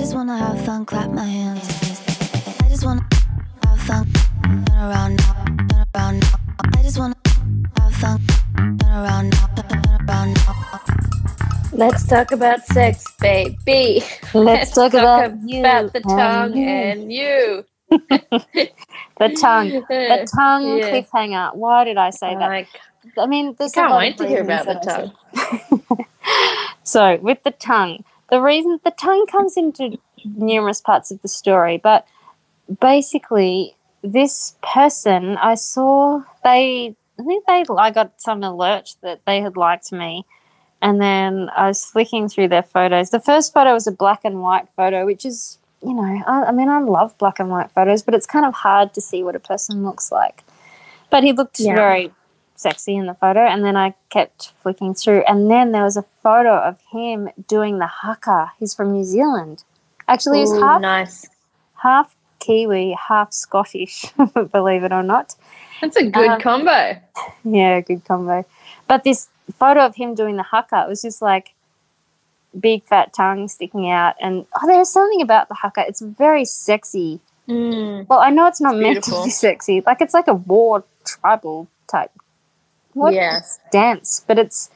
just wanna have fun, clap my hands. I just wanna have fun, turn around now, turn around now. I just wanna have fun, turn around now, turn around now. Let's talk about sex, baby. Let's talk about you about the and tongue you. and you. The tongue. The tongue Yeah. cliffhanger. Why did I say that? Like, I mean, there's a can't lot wait of to hear about the that I said. so, with the tongue, the reason the tongue comes into numerous parts of the story, but basically, this person I saw, they, I think they, I got some alert that they had liked me. And then I was flicking through their photos. The first photo was a black and white photo, which is, you know, I, I mean, I love black and white photos, but it's kind of hard to see what a person looks like. But he looked Yeah. very sexy in the photo. And then I kept flicking through. And then there was a photo of him doing the haka. He's from New Zealand. Actually, he's half, nice. half Kiwi, half Scottish, believe it or not. That's a good Um, combo. Yeah, good combo. But this photo of him doing the haka, it was just like big fat tongue sticking out. And oh, there's something about the haka. It's very sexy. Mm. Well, I know it's not It's meant to be sexy. Like it's like a war tribal type what Yes. dance, but it's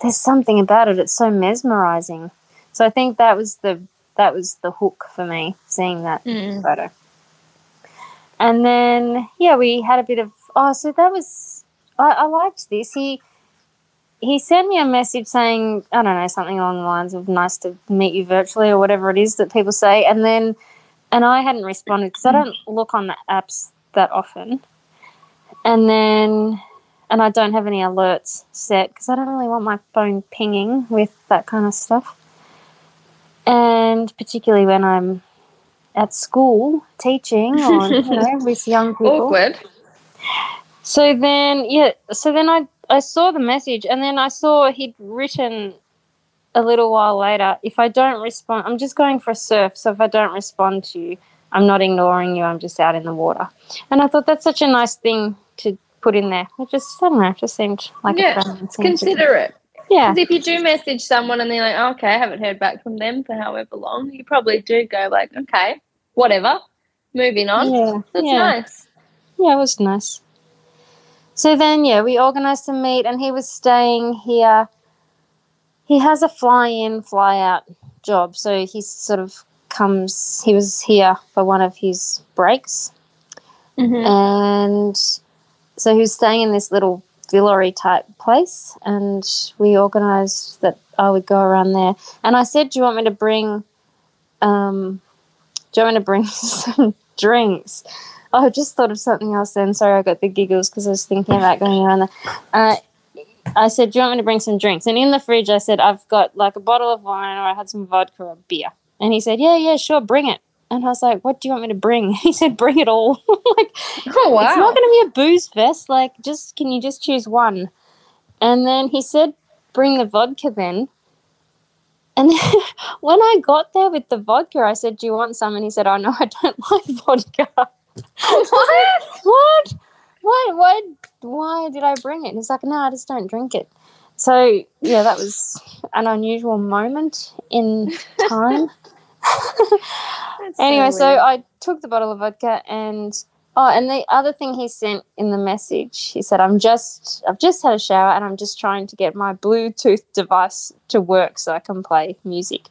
there's something about it. It's so mesmerizing. So I think that was the that was the hook for me seeing that Mm. photo. And then yeah, we had a bit of oh, so that was I, I liked this. He he sent me a message saying I don't know something along the lines of nice to meet you virtually or whatever it is that people say, and then and I hadn't responded because I don't look on the apps that often, and then and I don't have any alerts set because I don't really want my phone pinging with that kind of stuff. And particularly when I'm at school teaching or you know with young people. Awkward. So then, yeah. So then I I saw the message, and then I saw he'd written a little while later. If I don't respond, I'm just going for a surf. So if I don't respond to you, I'm not ignoring you. I'm just out in the water. And I thought that's such a nice thing to put in there. It just I don't know. It just seemed like Yeah, a friendly It's thing considerate. Yeah. Because if you do message someone and they're like, "Oh, okay, I haven't heard back from them for however long, you probably do go like, okay, whatever, moving on. Yeah. That's yeah. nice. Yeah, it was nice. So then, yeah, we organised a meet, and he was staying here. He has a fly in, fly out job. So he sort of comes, he was here for one of his breaks. Mhm. And so he was staying in this little villary type place. And we organised that I would go around there. And I said, Do you want me to bring, um, do you want me to bring some drinks? I just thought of something else then. Sorry, I got the giggles because I was thinking about going around there. Uh, I said, Do you want me to bring some drinks? And in the fridge, I said, I've got like a bottle of wine or I had some vodka or beer. And he said, Yeah, yeah, sure, bring it. And I was like, What do you want me to bring? He said, Bring it all. like, Oh wow. it's not going to be a booze fest. Like, just can you just choose one? And then he said, Bring the vodka then. And then when I got there with the vodka, I said, Do you want some? And he said, Oh, no, I don't like vodka. what? what? Why, why, why did I bring it? And he's like, No, I just don't drink it. So, yeah, that was an unusual moment in time. That's anyway, so weird. I took the bottle of vodka and oh, and the other thing he sent in the message, he said, "I'm just, I've just had a shower and I'm just trying to get my Bluetooth device to work so I can play music."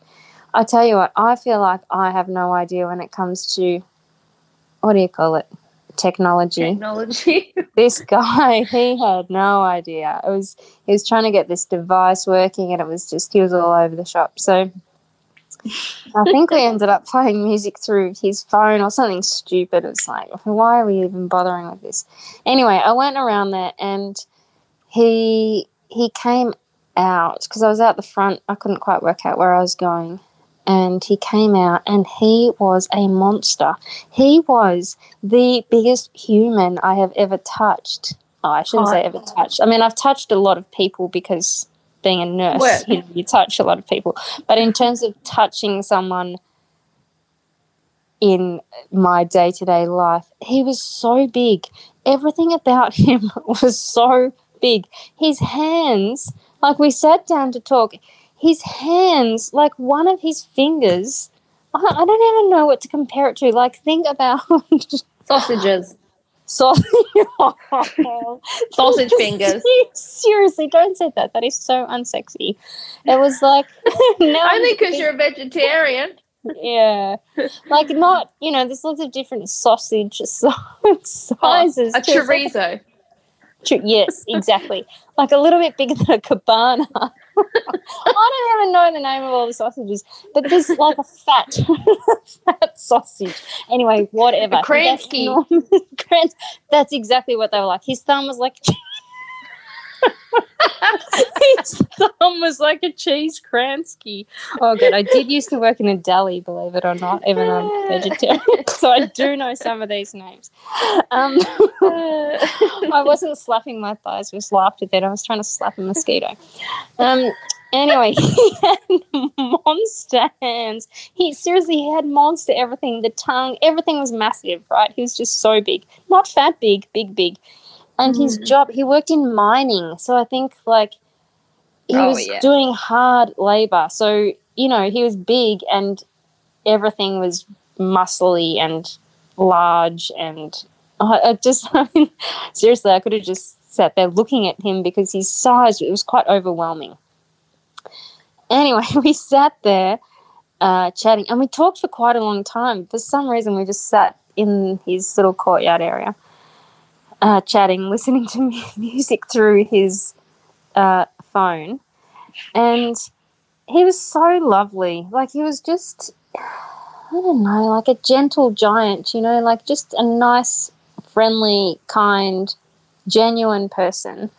I tell you what, I feel like I have no idea when it comes to what do you call it, technology technology. this guy he had no idea it was he was trying to get this device working and it was just he was all over the shop so i think we ended up playing music through his phone or something stupid. It's like why are we even bothering with this? Anyway i went around there and he he came out because i was out the front. I couldn't quite work out where i was going. And he came out and he was a monster. He was the biggest human I have ever touched. Oh, I shouldn't say oh. ever touched. I mean, I've touched a lot of people because being a nurse, Work. you, know, you touch a lot of people. But in terms of touching someone in my day to day life, he was so big. Everything about him was so big. His hands, like we sat down to talk, his hands, like one of his fingers, I I don't even know what to compare it to. Like, think about Sausages. Sausage. Sausage fingers. Seriously, don't say that. That is so unsexy. It was like now Only because you're a vegetarian. yeah, like not you know. There's lots of different sausage si- sizes. Oh, a like chorizo. Tr- Yes, exactly. like a little bit bigger than a cabana. I don't even know the name of all the sausages, but there's like a fat, fat sausage. Anyway, whatever. Kransky. That's, that's exactly what they were like. His thumb was like. His thumb was like a cheese Kransky. Oh god, I did used to work in a deli, believe it or not, even though I'm vegetarian. so I do know some of these names. Um, I wasn't slapping my thighs, just laughed at that. I was trying to slap a mosquito. Um anyway, he had monster hands. He seriously he had monster everything. The tongue, everything was massive, right? He was just so big. Not fat big, big, big. And his Mm. job, he worked in mining. So I think like he Oh, was yeah. doing hard labor. So, you know, he was big and everything was muscly and large and I, I just I mean, seriously I could have just sat there looking at him because his size it was quite overwhelming. Anyway, we sat there uh, chatting and we talked for quite a long time. For some reason, we just sat in his little courtyard area, uh, chatting, listening to music through his uh, phone, and he was so lovely. Like he was just, I don't know, like a gentle giant. You know, like just a nice, friendly, kind, genuine person.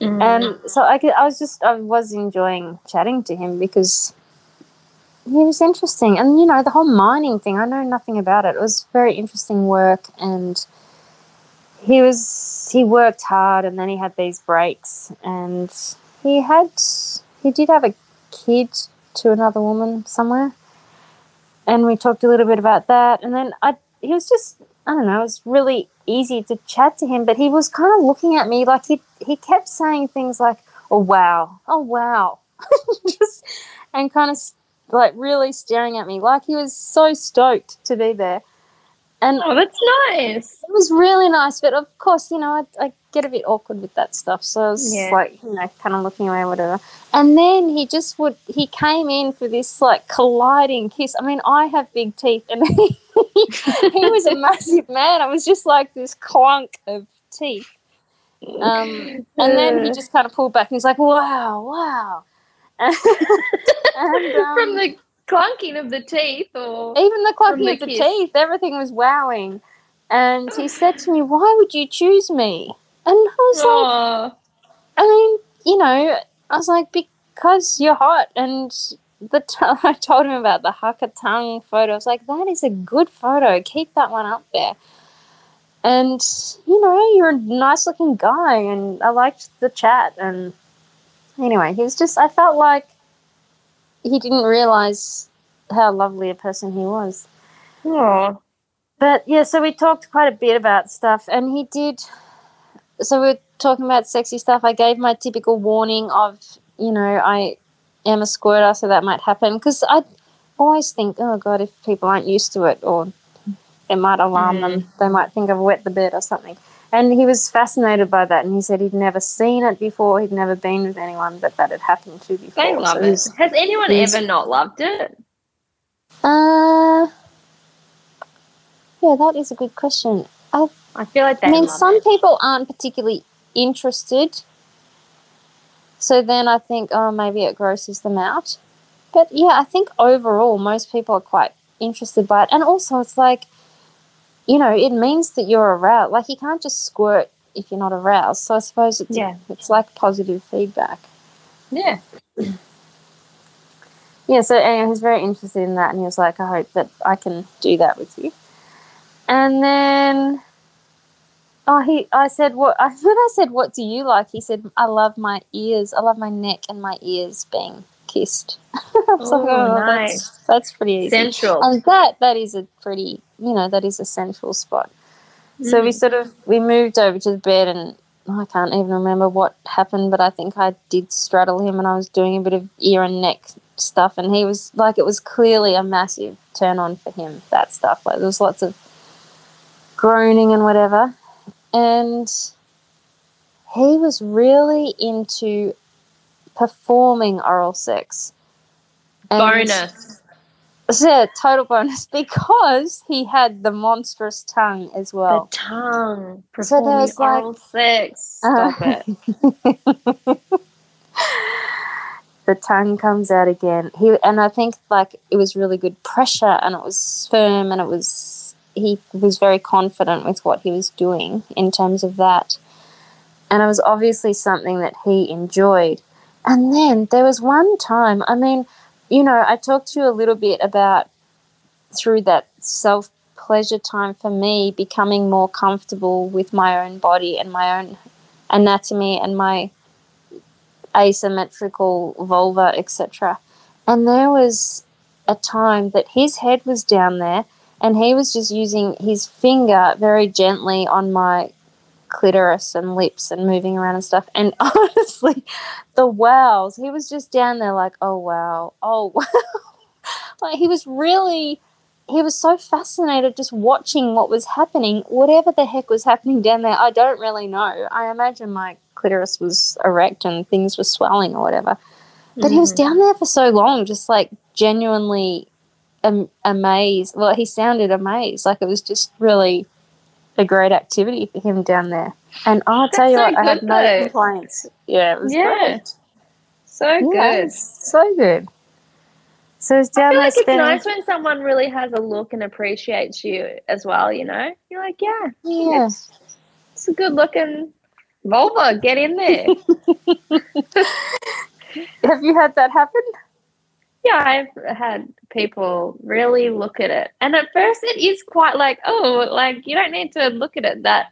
Mm. And so I, could, I was just, I was enjoying chatting to him because he was interesting. And, you know, the whole mining thing, I know nothing about it. It was very interesting work. And he was, he worked hard and then he had these breaks. And he had, he did have a kid to another woman somewhere. And we talked a little bit about that. And then I, he was just, I don't know, it was really easy to chat to him, but he was kind of looking at me like he he kept saying things like, "Oh wow, oh wow," just and kind of like really staring at me like he was so stoked to be there. And Oh, that's nice. it was really nice, but of course, you know, I, I get a bit awkward with that stuff. So I was Yeah. like, you know, kind of looking away, whatever. And then he just would, he came in for this like colliding kiss. I mean, I have big teeth, and he, he was a massive man. I was just like this clunk of teeth. Um, and then he just kind of pulled back and he's like, wow, wow. and, um, From the clunking of the teeth, or even the clunking the of the kiss. teeth, everything was wowing. And he said to me, Why would you choose me? And I was like, oh, I mean, you know, I was like, Because you're hot. And the t- I told him about the haka tongue photo. I was like, That is a good photo. Keep that one up there. And, you know, you're a nice looking guy. And I liked the chat. And anyway, he was just, I felt like he didn't realize how lovely a person he was. oh, But yeah, so we talked quite a bit about stuff, and he did. So we are talking about sexy stuff. I gave my typical warning of, you know, I am a squirter, so that might happen. Because I always think, oh god, if people aren't used to it, or it might alarm them, mm. they might think I've wet the bed or something. And he was fascinated by that, and he said he'd never seen it before. He'd never been with anyone that that had happened to before. they So love he it. Has anyone ever not loved it? Uh, yeah, that is a good question. I I feel like I mean, some it. people aren't particularly interested. So then I think, oh, maybe it grosses them out. But yeah, I think overall, most people are quite interested by it. And also, it's like, you know, it means that you're aroused. Like, you can't just squirt if you're not aroused. So I suppose it's, Yeah. it's like positive feedback. Yeah. Yeah, so anyway, he was very interested in that, and he was like, I hope that I can do that with you. And then, oh, he, I said, what, I, when I said, what do you like? He said, I love my ears, I love my neck and my ears being was like, "Oh, nice. That's, that's pretty easy. Sensual. And that, that is a pretty, you know, that is a central spot. So Mm. we sort of, we moved over to the bed and I can't even remember what happened, but I think I did straddle him and I was doing a bit of ear and neck stuff, and he was like, it was clearly a massive turn on for him. That stuff, like there was lots of groaning and whatever, and he was really into performing oral sex. And- Bonus. yeah, total bonus because he had the monstrous tongue as well. the tongue. So Performing like- oral sex. Uh, Stop it. the tongue comes out again. He and I think like it was really good pressure and it was firm and it was he was very confident with what he was doing in terms of that. And it was obviously something that he enjoyed. And then there was one time, I mean, you know, I talked to you a little bit about through that self pleasure time for me becoming more comfortable with my own body and my own anatomy and my asymmetrical vulva, etc. And there was a time that his head was down there and he was just using his finger very gently on my clitoris and lips and moving around and stuff. And honestly, the wows, he was just down there like, oh wow, oh wow. like he was really he was so fascinated just watching what was happening, whatever the heck was happening down there. I don't really know. I imagine my clitoris was erect and things were swelling or whatever. But he was Mhm. down there for so long, just like genuinely am- amazed. Well, he sounded amazed. Like it was just really a great activity for him down there. And I'll tell you That's what, I had no though. complaints. Yeah, it was Yeah. great. So Yeah, good. so good. So it's I feel there like it's nice when someone really has a look and appreciates you as well, you know? You're like, yeah, yeah. it's, it's a good looking vulva. Get in there. Have you had that happen? Yeah, I've had people really look at it. And at first it is quite like, oh, like you don't need to look at it that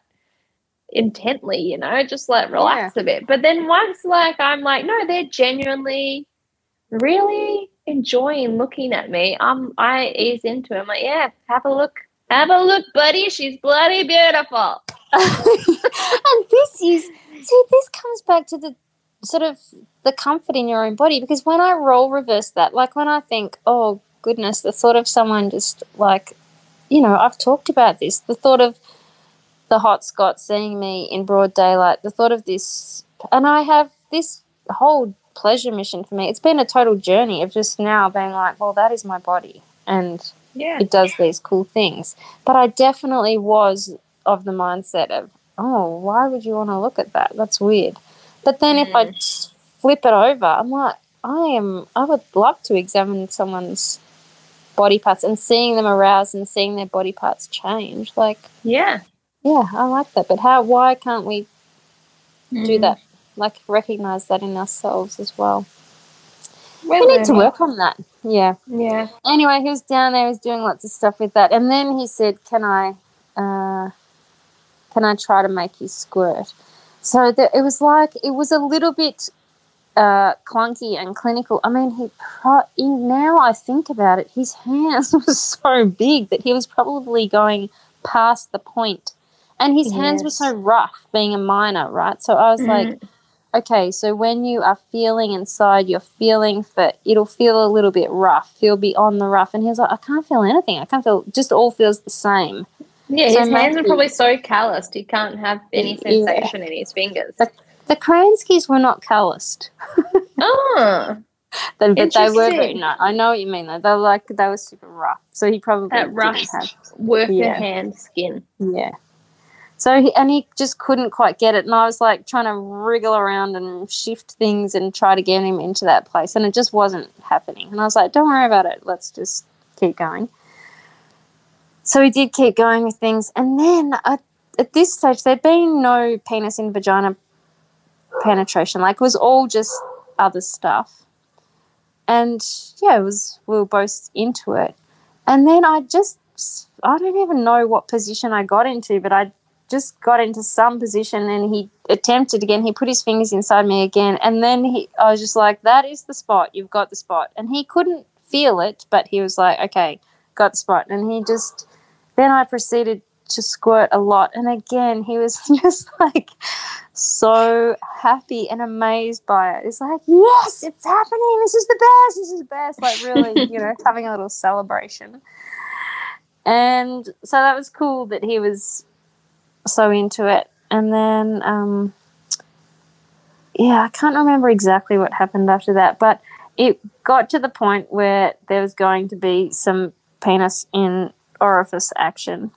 intently, you know, just like relax a bit. But then once like I'm like, no, they're genuinely really enjoying looking at me. Um I ease into it. I'm like, yeah, have a look. Have a look, buddy. She's bloody beautiful. and this is see this comes back to the sort of the comfort in your own body because when I roll reverse that, like when I think, oh goodness, the thought of someone just like, you know, I've talked about this, the thought of the hot Scot seeing me in broad daylight, the thought of this, and I have this whole pleasure mission for me. It's been a total journey of just now being like, well, that is my body, and Yeah. it does these cool things. But I definitely was of the mindset of, oh, why would you want to look at that? That's weird. But then if I flip it over, I'm like, I am, I would love to examine someone's body parts and seeing them aroused and seeing their body parts change. Like, Yeah. yeah, I like that. But how, why can't we Mm. do that? Like, recognize that in ourselves as well. We're We need to work on that. Yeah. Yeah. anyway, he was down there, he was doing lots of stuff with that, and then he said, "Can I, uh, can I try to make you squirt?" So the, it was like it was a little bit uh, clunky and clinical. I mean, he pro- in, now I think about it, his hands were so big that he was probably going past the point, and his hands were so rough, being a miner, right? So I was like, okay, so when you are feeling inside, you're feeling for it'll feel a little bit rough, feel beyond the rough. And he was like, I can't feel anything. I can't feel just all feels the same. Yeah, So his hands are probably so calloused he can't have any Yeah. sensation in his fingers. But- The Kranskis were not calloused. Oh, They- but they were very I know what you mean though. They were like they were super rough. So he probably that rough have worker Yeah. hand skin. Yeah. So he, and he just couldn't quite get it, and I was like trying to wriggle around and shift things and try to get him into that place, and it just wasn't happening. And I was like, "Don't worry about it. Let's just keep going." So we did keep going with things, and then at, at this stage, there'd been no penis in vagina penetration. Like it was all just other stuff, and yeah, it was we were both into it. And then I just I don't even know what position I got into, but I just got into some position and he attempted again. He put his fingers inside me again. And then he, I was just like, that is the spot. You've got the spot. And he couldn't feel it, but he was like, okay, got the spot. And he just, then I proceeded to squirt a lot. And again, he was just like so happy and amazed by it. It's like, yes, it's happening. This is the best. This is the best. Like, really, you know, having a little celebration. And so that was cool that he was so into it. And then, um, yeah, I can't remember exactly what happened after that, but it got to the point where there was going to be some penis in orifice action.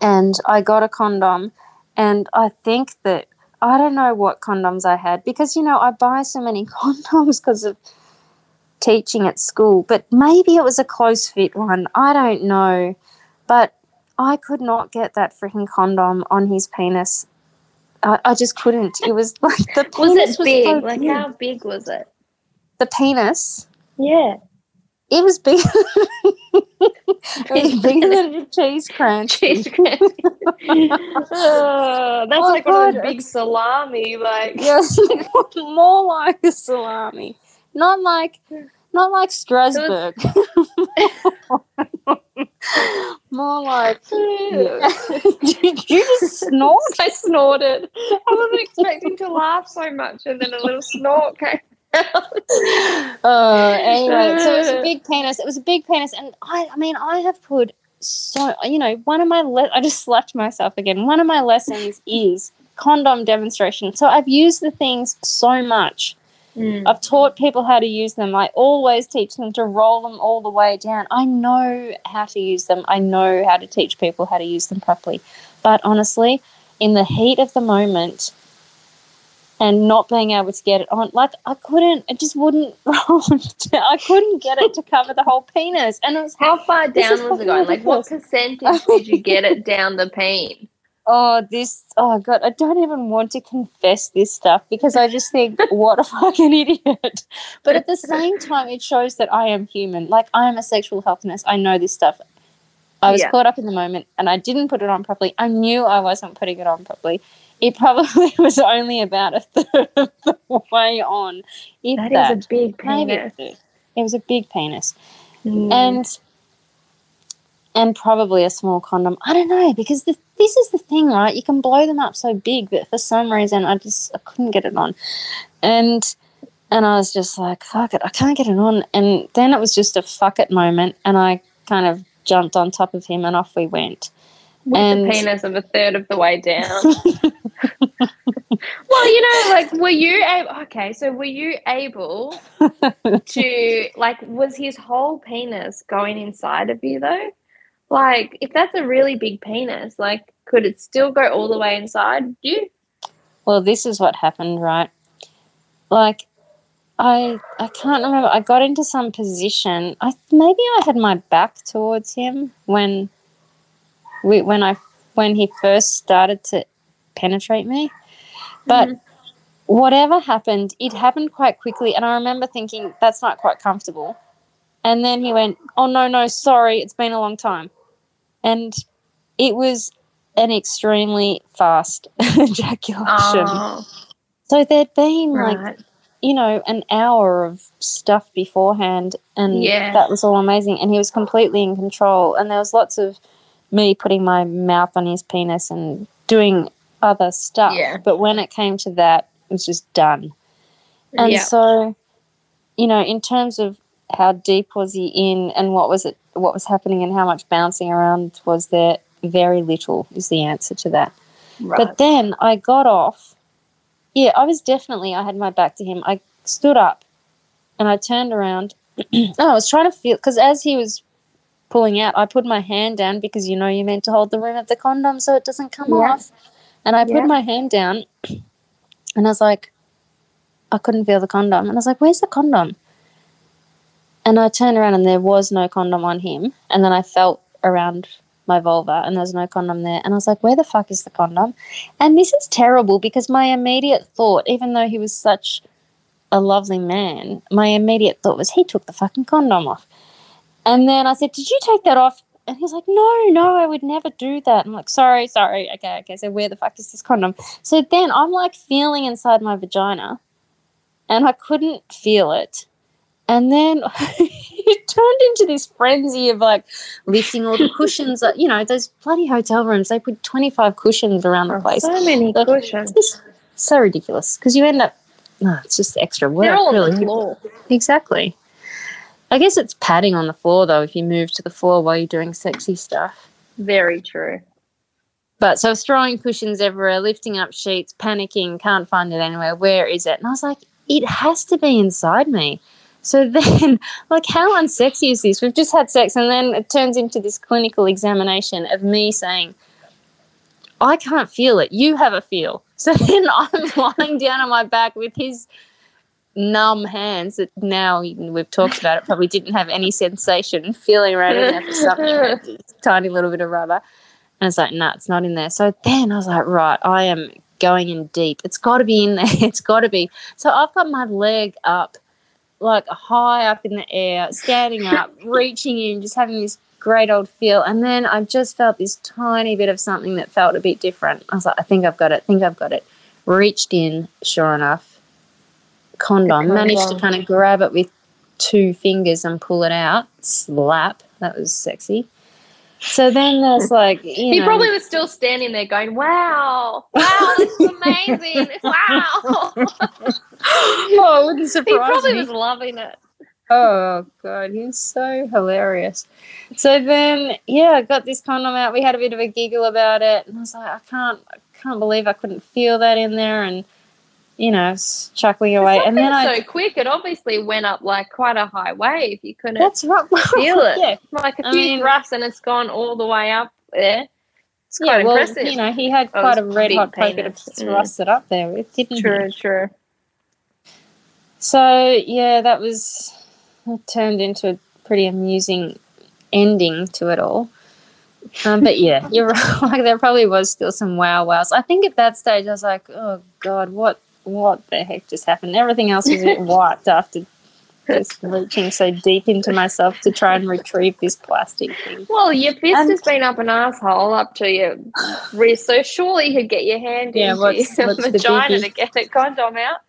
And I got a condom, and I think that I don't know what condoms I had because you know I buy so many condoms because of teaching at school, but maybe it was a close fit one. I don't know, but I could not get that freaking condom on his penis. I, I just couldn't. It was like the penis Was it was big? so like big. how big was it? the penis. Yeah. It was big. it was bigger than a cheese crunch. Cheese crunch. oh, that's Oh, like one of those big salami, like Yes, more like a salami, not like not like Strasbourg. more like. Yeah. Did you just snort? I snorted. I wasn't expecting to laugh so much, and then a little snort came. Uh, anyway, so it was a big penis. It was a big penis, and I, I mean, I have put so, you know, one of my, le- I just slapped myself again. One of my lessons is condom demonstration. So I've used the things so much. Mm. I've taught people how to use them. I always teach them to roll them all the way down. I know how to use them. I know how to teach people how to use them properly. But honestly, in the heat of the moment and not being able to get it on, like I couldn't, it just wouldn't roll. I couldn't get it to cover the whole penis. And it was, How far down was it going? Like, what percentage did you get it down the peen? oh, this, oh God, I don't even want to confess this stuff because I just think, what a fucking idiot. But at the same time, it shows that I am human. Like, I am a sexual health nurse. I know this stuff. I was Yeah. caught up in the moment and I didn't put it on properly. I knew I wasn't putting it on properly. It probably was only about a third of the way on. If That that, is a big penis. It was a big penis. Mm. And and probably a small condom. I don't know because the, this is the thing, right? You can blow them up so big, but for some reason, I just I couldn't get it on, and and I was just like, fuck it, I can't get it on. And then it was just a fuck it moment, and I kind of jumped on top of him, and off we went. With and- the penis of a third of the way down. well, you know, like, were you able? Okay, so were you able to like? Was his whole penis going inside of you though? Like, if that's a really big penis, like, could it still go all the way inside you? Well, this is what happened, right? Like, I I can't remember. I got into some position. I maybe I had my back towards him when we when I when he first started to penetrate me. But Mhm. whatever happened, it happened quite quickly, and I remember thinking that's not quite comfortable. And then he went, "Oh no, no, sorry, it's been a long time," and it was an extremely fast ejaculation. Oh, So there'd been like, you know, an hour of stuff beforehand, and Yeah. that was all amazing. And he was completely in control. And there was lots of me putting my mouth on his penis and doing other stuff. Yeah. But when it came to that, it was just done. And yeah. so, you know, in terms of how deep was he in and what was it, what was happening and how much bouncing around was there, very little is the answer to that. right. But then I got off. Yeah, I was definitely, I had my back to him. I stood up and I turned around. and oh, I was trying to feel, because as he was pulling out, I put my hand down because you know you're meant to hold the rim of the condom so it doesn't come Yeah. off. And I put Yeah. my hand down and I was like, I couldn't feel the condom. And I was like, where's the condom? And I turned around and there was no condom on him. And then I felt around my vulva and there was no condom there. And I was like, where the fuck is the condom? And this is terrible because my immediate thought, even though he was such a lovely man, my immediate thought was he took the fucking condom off. And then I said, Did you take that off? And he's like, No, no, I would never do that. I'm like, Sorry, sorry. Okay, okay. So where the fuck is this condom? So then I'm like feeling inside my vagina and I couldn't feel it. And then it turned into this frenzy of like lifting all the cushions. You know, those bloody hotel rooms, they put 25 cushions around the place. So many cushions. So ridiculous because you end up, no, it's just extra work. They're all on the floor. Exactly. I guess it's padding on the floor though if you move to the floor while you're doing sexy stuff. Very true. But so I was throwing cushions everywhere, lifting up sheets, panicking, can't find it anywhere. Where is it? And I was like, it has to be inside me. So then, like, how unsexy is this? We've just had sex, and then it turns into this clinical examination of me saying, I can't feel it. You have a feel. So then I'm lying down on my back with his numb hands that now we've talked about it probably didn't have any sensation feeling around in there for something like tiny little bit of rubber. And it's like nah it's not in there. So then i was like right i am going in deep. It's got to be in there. It's got to be. So i've got my leg up like high up in the air standing up reaching in just having this great old feel. And then i just felt this tiny bit of something that felt a bit different. I was like i think i've got it. I think i've got it. Reached in sure enough condom, The managed to kind of grab it with two fingers and pull it out slap that was sexy so then there's like you He know, probably was still standing there going, Wow, wow, this is amazing. Wow. oh wouldn't surprise he probably me was loving it. Oh god, he's so hilarious. So then, yeah, I got this condom out. We had a bit of a giggle about it, and I was like, I can't, I can't believe I couldn't feel that in there, and you know, chuckling away. And then I, so quick. It obviously went up like quite a high wave. You couldn't that's right, feel it. Yeah, like a I few mean- and it's gone all the way up there. It's yeah. quite Well, impressive. you know, he had Oh, quite a red hot poker to thrust it up there with, didn't he? true, true. So yeah, that was turned into a pretty amusing ending to it all. Um, but yeah, you're right. Like there probably was still some wow wows. I think at that stage I was like, oh god, what what the heck just happened? Everything else was a bit wiped after just reaching so deep into myself to try and retrieve this plastic thing. Well, your fist And- has been up an asshole up to your wrist, so surely you could get your hand Yeah, into what's- your what's vagina to get the condom out.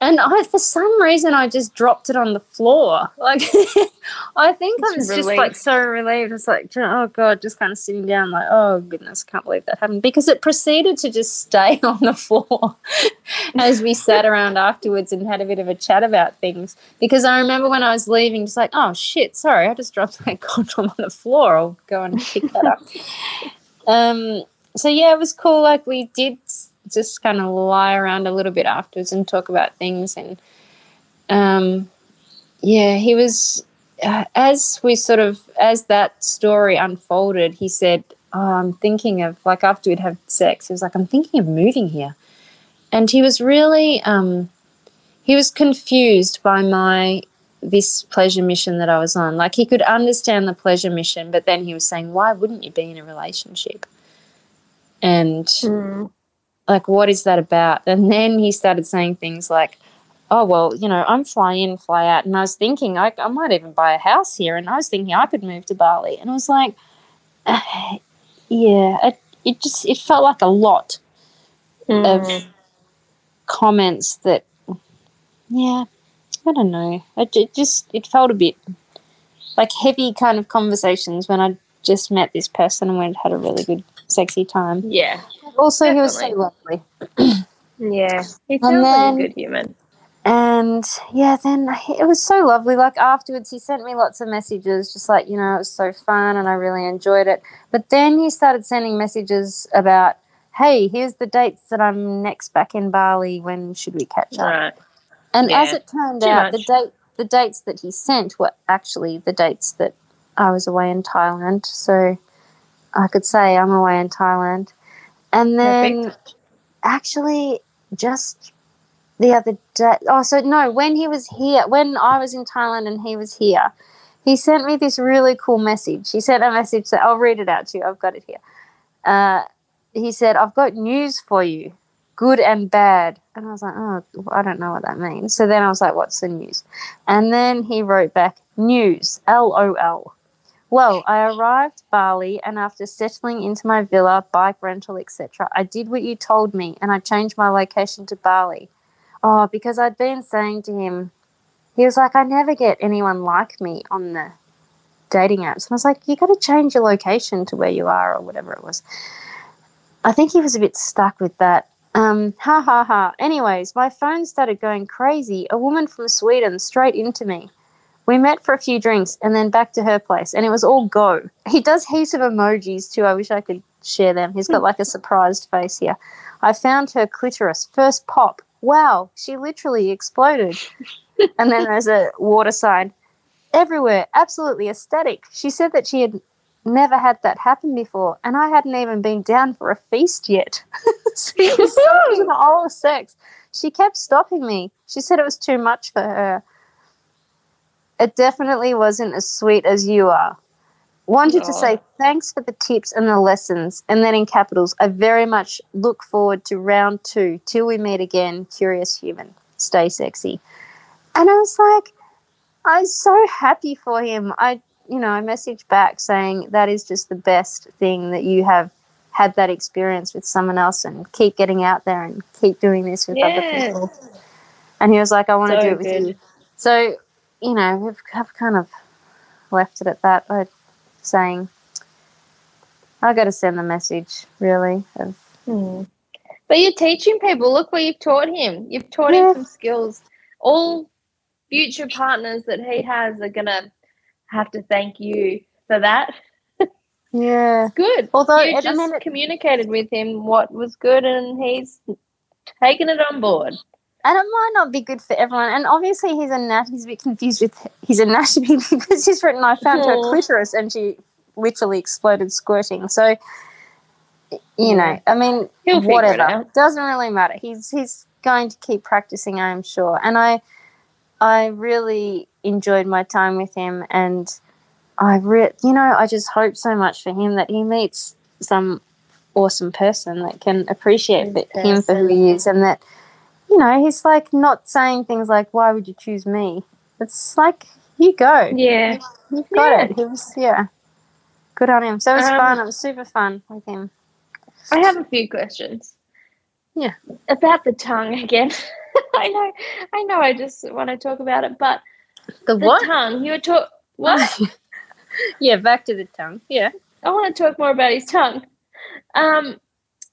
And I, for some reason, I just dropped it on the floor. Like, I think I was just like so relieved. It's like, oh god, just kind of sitting down, like, oh goodness, can't believe that happened. Because it proceeded to just stay on the floor as we sat around afterwards and had a bit of a chat about things. Because I remember when I was leaving, just like, oh shit, sorry, I just dropped my condom on the floor. I'll go and pick that up. um. So yeah, it was cool. Like we did just kind of lie around a little bit afterwards and talk about things and um yeah he was uh, as we sort of as that story unfolded he said oh, i'm thinking of like after we'd had sex he was like i'm thinking of moving here. And he was really um he was confused by my this pleasure mission that i was on. Like he could understand the pleasure mission but then he was saying why wouldn't you be in a relationship? And like what is that about? And then he started saying things like oh well you know i'm fly in fly out. And i was thinking i, I might even buy a house here. And i was thinking i could move to bali. And i was like yeah it, it just it felt like a lot Mm. of comments that yeah i don't know. It, it just it felt a bit like heavy kind of conversations when i just met this person and and had a really good sexy time Yeah, also he was so lovely yeah. He And sounds like a good human. And yeah, then it was so lovely. Like afterwards, he sent me lots of messages, just like, you know, it was so fun and I really enjoyed it. But then he started sending messages about, hey, here's the dates that I'm next back in Bali. When should we catch up? Right. And as it turned too out, the date, the dates that he sent were actually the dates that I was away in Thailand. So I could say I'm away in Thailand. And then Perfect. actually just the other day oh so no when he was here when i was in thailand and he was here he sent me this really cool message. He sent a message that i'll read it out to you i've got it here. Uh, he said i've got news for you good and bad. And i was like oh i don't know what that means. So then i was like what's the news? And then he wrote back news lol well, I arrived Bali and after settling into my villa, bike rental, etc., I did what you told me and I changed my location to Bali. Oh, because I'd been saying to him, he was like, I never get anyone like me on the dating apps. And I was like, you got to change your location to where you are or whatever it was. I think he was a bit stuck with that. Um, ha ha ha. Anyways, my phone started going crazy. A woman from Sweden straight into me. We met for a few drinks and then back to her place, and it was all go. He does heaps of emojis too. I wish I could share them. He's got like a surprised face here. I found her clitoris. First pop. Wow, she literally exploded. and then there's a water sign. Everywhere, absolutely ecstatic. She said that she had never had that happen before, and I hadn't even been down for a feast yet. it was so oral sex. She kept stopping me. She said it was too much for her. It definitely wasn't as sweet as you are. Wanted to say thanks for the tips and the lessons, and then in capitals, I very much look forward to round two. Till we meet again, curious human. Stay sexy. And I was like, I was so happy for him. I, you know, I messaged back saying that is just the best thing that you have had that experience with someone else and keep getting out there and keep doing this with other people. And he was like, I want to So do it with good. you. So, you know, we've have kind of left it at that by saying, I got to send the message, really, of Hmm. But you're teaching people. Look what you've taught him. You've taught Yeah. him some skills. All future partners that he has are gonna have to thank you for that. yeah. Good. Although, you just mean, it- communicated with him what was good, and he's taken it on board. And it might not be good for everyone. And obviously, he's a nat- he's a bit confused with his anatomy because he's written, "I found her Hmm. clitoris," and she literally exploded squirting. So, you know, I mean, He'll figure it whatever doesn't really matter. He's he's going to keep practicing, I'm sure. And I I really enjoyed my time with him, and I re- you know I just hope so much for him that he meets some awesome person that can appreciate him for who he is, and that you know he's like not saying things like "Why would you choose me?" It's like you go, Yeah. you've got Yeah. it. He was yeah, good on him. So it was Um, fun. It was super fun with him. I have a few questions. Yeah. About the tongue again. I know, I know. I just want to talk about it, but The the tongue. You were talk. What? yeah, back to the tongue. Yeah. I want to talk more about his tongue. Um,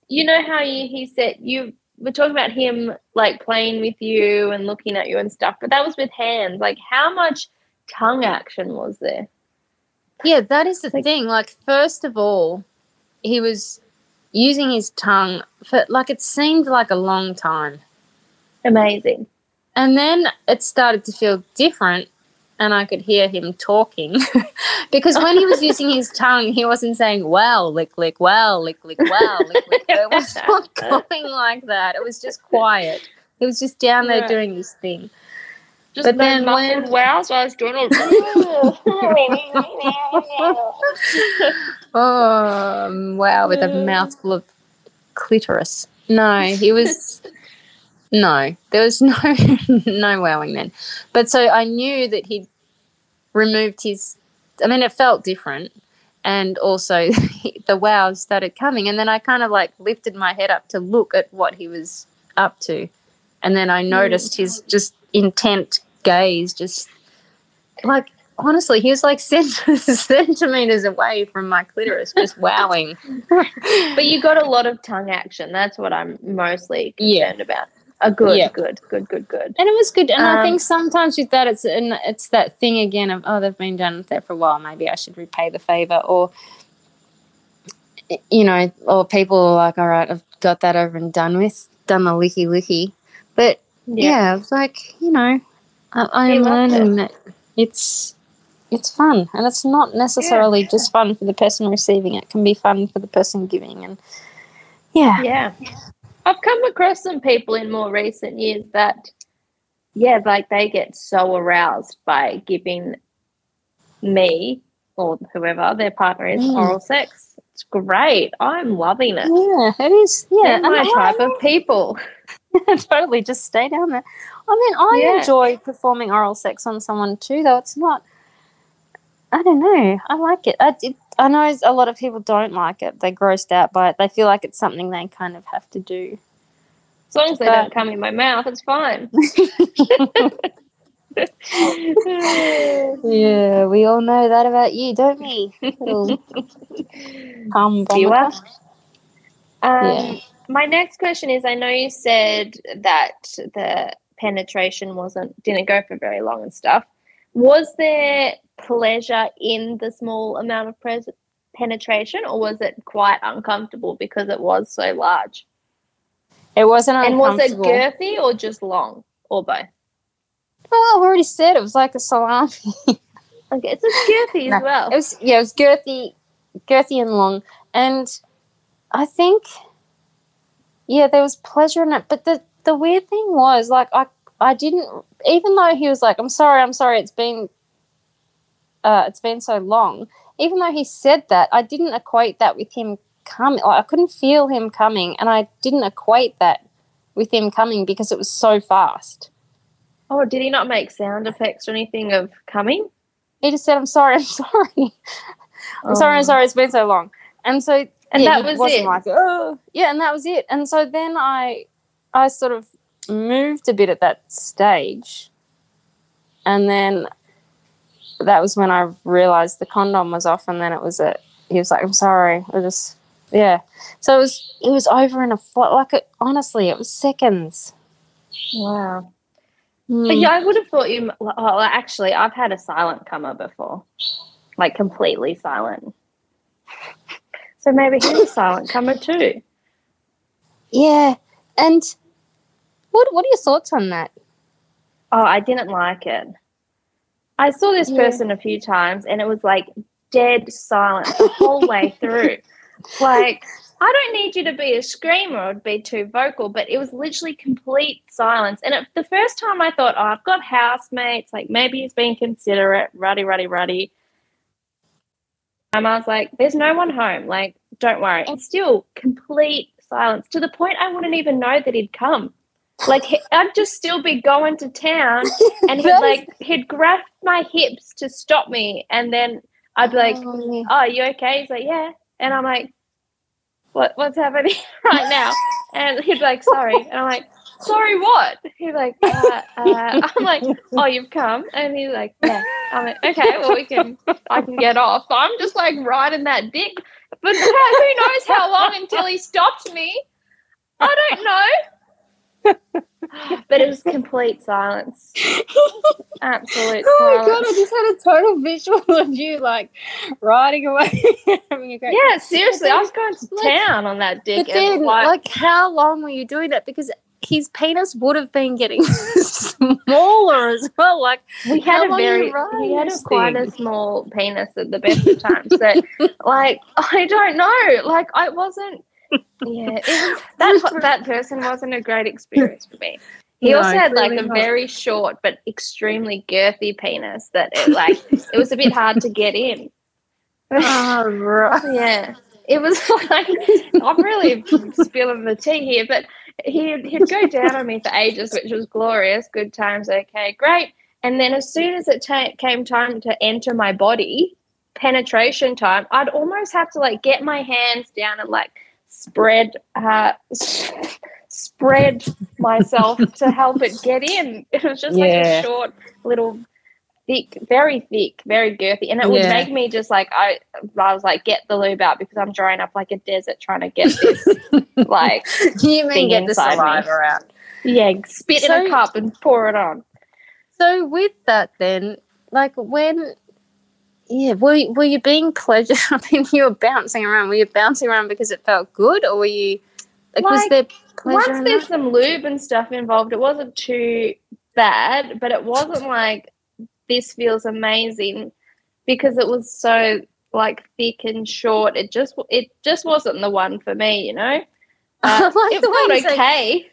you know how you, he said you were talking about him like playing with you and looking at you and stuff, but that was with hands. Like, how much tongue action was there? Yeah, that is the Like- thing. Like, first of all, he was using his tongue for like it seemed like a long time. Amazing. And then it started to feel different, and I could hear him talking. because when he was using his tongue, he wasn't saying, wow, lick, lick, wow, lick, lick, wow, lick, lick. It was not going like that. It was just quiet. He was just down there Right. doing his thing. Just But then when- wows. I was doing all. Oh, um, wow, with a Yeah. mouthful of clitoris. No, he was. No, there was no no wowing then. But so I knew that he'd removed his. I mean, it felt different, and also the wows started coming, and then I kind of like lifted my head up to look at what he was up to, and then I noticed his mm. just intent gaze, just like honestly, he was like centimeters away from my clitoris, just wowing. but you got a lot of tongue action. That's what I'm mostly Yeah. concerned about. A good, Yeah. good, good, good, good. and it was good. And I Um, think sometimes with that, it's and it's that thing again of oh, they've been done there for a while. Maybe I should repay the favor, or you know, or people are like, all right, I've got that over and done with, done the licky licky. But yeah, it's like you know, I, I am loved it. learning that it's it's fun, and it's not necessarily just fun for the person receiving. It can be fun for the person giving, and yeah, Yeah. I've come across some people in more recent years that, yeah, like they get so aroused by giving me or whoever their partner is Mm. oral sex. It's great. I'm loving it. yeah, it is. Yeah, They're my I- type of people. totally just stay down there. I mean, I Yeah. enjoy performing oral sex on someone too, though it's not. I don't know. I like it. I, it. I know a lot of people don't like it. They're grossed out by it. They feel like it's something they kind of have to do. As long as they But- don't come in my mouth, it's fine. Yeah, we all know that about you, don't we? Cum Viewer. Um, Yeah. My next question is: I know you said that the penetration wasn't didn't go for very long and stuff. Was there pleasure in the small amount of pres- penetration, or was it quite uncomfortable because it was so large? It wasn't And was it girthy or just long, or both? Well, I've already said it was like a salami. Okay, it's just girthy No, as well. It was yeah, it was girthy, girthy and long, and I think yeah, there was pleasure in it. But the the weird thing was like I I didn't even though he was like I'm sorry, I'm sorry, it's been uh, it's been so long. Even though he said that, I didn't equate that with him coming. Like, I couldn't feel him coming, and I didn't equate that with him coming because it was so fast. Oh, did he not make sound effects or anything of coming? He just said, "I'm sorry, I'm sorry." I'm sorry, Oh. I'm sorry, it's been so long. And so And yeah, that was wasn't it? like, oh yeah, and that was it. And so then I I sort of moved a bit at that stage. And then that was when I realized the condom was off and then it was a he was like, I'm sorry. I just yeah. So it was it was over in a fl- like it, honestly, it was seconds. Wow. Hmm. But yeah, I would have thought you. Well, actually, I've had a silent comer before, like completely silent. So maybe he's a silent comer too. Yeah. And what what are your thoughts on that? Oh, I didn't like it. I saw this Yeah. person a few times, and it was like dead silent the whole way through. Like, I don't need you to be a screamer or be too vocal, but it was literally complete silence. And it, the first time I thought, oh, I've got housemates, like maybe he's being considerate, ruddy, ruddy, ruddy. And I was like, there's no one home. Like, don't worry. And still, complete silence to the point I wouldn't even know that he'd come. Like, I'd just still be going to town and he'd like, he'd grab my hips to stop me. And then I'd be like, Oh, yeah. oh, you okay? He's like, yeah. And I'm like, what, what's happening right now? And he's like, sorry. And I'm like, sorry, what? He's like, uh, uh, I'm like, oh, you've come? And he's like, yeah. I'm like, okay, well, we can, I can get off. So I'm just like riding that dick. But who knows how long until he stopped me? I don't know. But it was complete silence. Absolute Oh my god, I just had a total visual of you like riding away, having a great Yeah, seriously, I was going to Like- town on that dick. But then, like, like, how long were you doing that? Because his penis would have been getting smaller as well. Like, we had a very, he had a quite a small penis at the best of times. So, like, I don't know. Like, I wasn't. Yeah, was, that that person wasn't a great experience for me. He No, also had like a not. very short but extremely girthy penis that it like it was a bit hard to get in. oh, right. Yeah. It was like I'm really spilling the tea here, but he'd he'd go down on me for ages, which was glorious. Good times, okay, great. And then as soon as it ta- came time to enter my body, penetration time, I'd almost have to like get my hands down and like spread uh spread myself to help it get in. It was just like a short little thick, very thick, very girthy, and it would Yeah. make me just like I, I was like, get the lube out because I'm drying up like a desert trying to get this, like, You mean get the inside me. saliva out? yeah, spit in a cup and pour it on. So with that, then, like when, yeah, were you, were you being pleasure? I mean, you were bouncing around. Were you bouncing around because it felt good, or were you like, was there pleasure? Once there's that? some lube and stuff involved, it wasn't too bad, but it wasn't like this feels amazing because it was so like thick and short. It just it just wasn't the one for me, you know. Uh, like it the felt okay.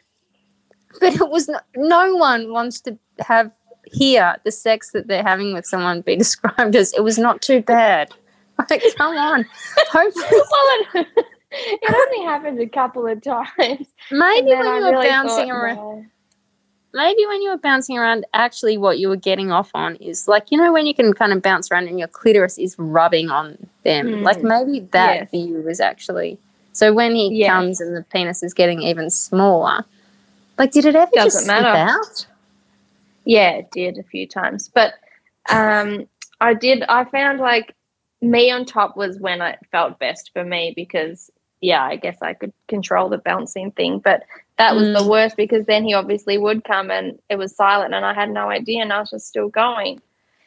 but it was no, no one wants to have hear the sex that they're having with someone be described as it was not too bad. Like, come on. Hopefully, well, it, it only happened a couple of times. maybe when I you were really bouncing thought, around, no. maybe when you were bouncing around, actually, what you were getting off on is like you know when you can kind of bounce around and your clitoris is rubbing on them. Mm. Like maybe that Yes. for you was actually. So when he Yes. comes and the penis is getting even smaller, like did it ever Doesn't just slip out? Yeah, it did a few times. But um, I did, I found like me on top was when it felt best for me because, yeah, I guess I could control the bouncing thing. But that was the Mm. worst because then he obviously would come and it was silent and I had no idea and I was just still going.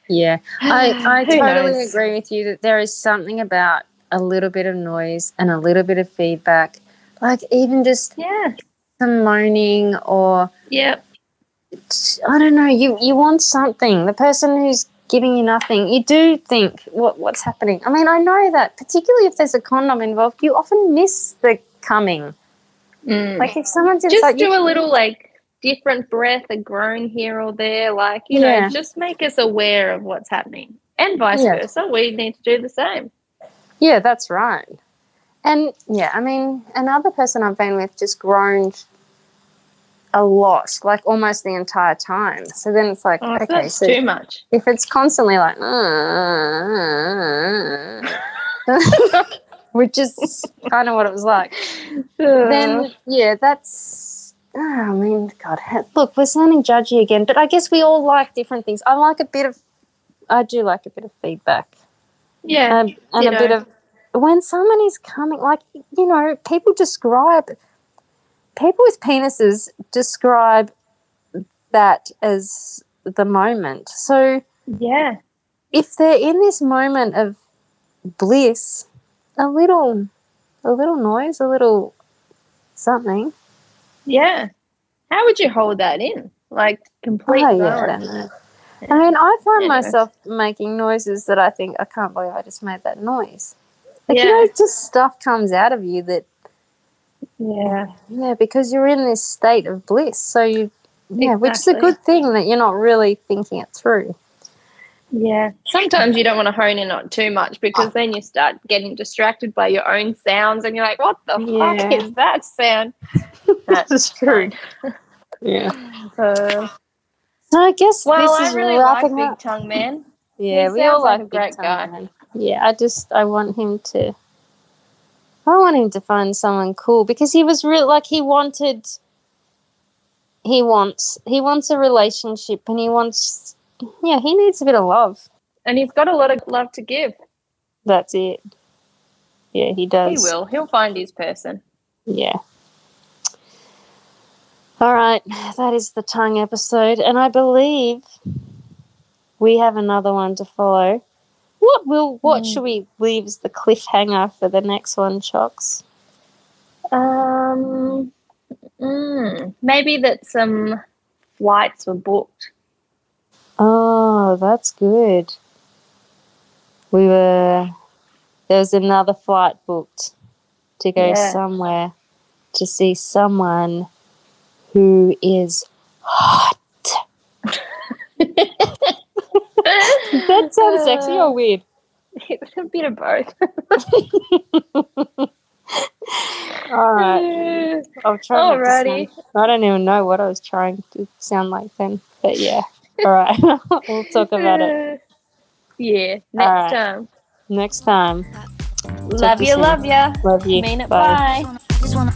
Yeah, I, I totally knows? agree with you that there is something about a little bit of noise and a little bit of feedback, like even just Yeah. some moaning or Yep. I don't know. You you want something. The person who's giving you nothing, you do think what what's happening. I mean, I know that particularly if there's a condom involved, you often miss the coming. Mm. Like if someone's just like, do a little like different breath, a groan here or there, like you Yeah. know, just make us aware of what's happening, and vice Yeah. versa. We need to do the same. Yeah, that's right. And yeah, I mean, another person I've been with just groaned a lot, like almost the entire time. So then it's like, Oh, okay, so too much. if it's constantly like, which is kind of what it was like, then yeah, that's. oh, I mean, God, look, we're sounding judgy again, but I guess we all like different things. I like a bit of, I do like a bit of feedback. yeah, Um, and a bit of when someone is coming, like you know, people describe people with penises describe that as the moment. So yeah, if they're in this moment of bliss, a little, a little noise, a little something. yeah. How would you hold that in? Like complete Oh, yeah, I mean, I find Anyway. myself making noises that I think I can't believe I just made that noise. Like you know, just stuff comes out of you that Yeah, Yeah, because you're in this state of bliss. So you, yeah, which is a good thing that you're not really thinking it through. yeah. Sometimes you don't want to hone in on too much because then you start getting distracted by your own sounds, and you're like, "What the Yeah. fuck is that sound?" That's true. Yeah. Uh, So I guess well, this I is really like Big up. Tongue Man. Yeah, he we all like like a great Big Tongue guy. Man. Yeah, I just I want him to. I want him to find someone cool because he was real. Like he wanted. He wants. He wants a relationship, and he wants. Yeah, he needs a bit of love. And he's got a lot of love to give. That's it. Yeah, he does. He will. He'll find his person. Yeah. All right, that is the tongue episode, and I believe we have another one to follow. What will what Mm. should we leave as the cliffhanger for the next one, Chocks? Um, mm, maybe that some flights were booked. Oh, that's good. We were there was another flight booked to go Yeah. somewhere to see someone who is hot. that sounds sexy or uh, weird? It's a bit of both. All right. Uh, I'll try. not to Alrighty. sound- I don't even know what I was trying to sound like then, but yeah. All right. we'll talk about it Yeah. Next Alright. time. next time. Love you you, love ya. Love you. Mean it. Bye. Bye. I just wanna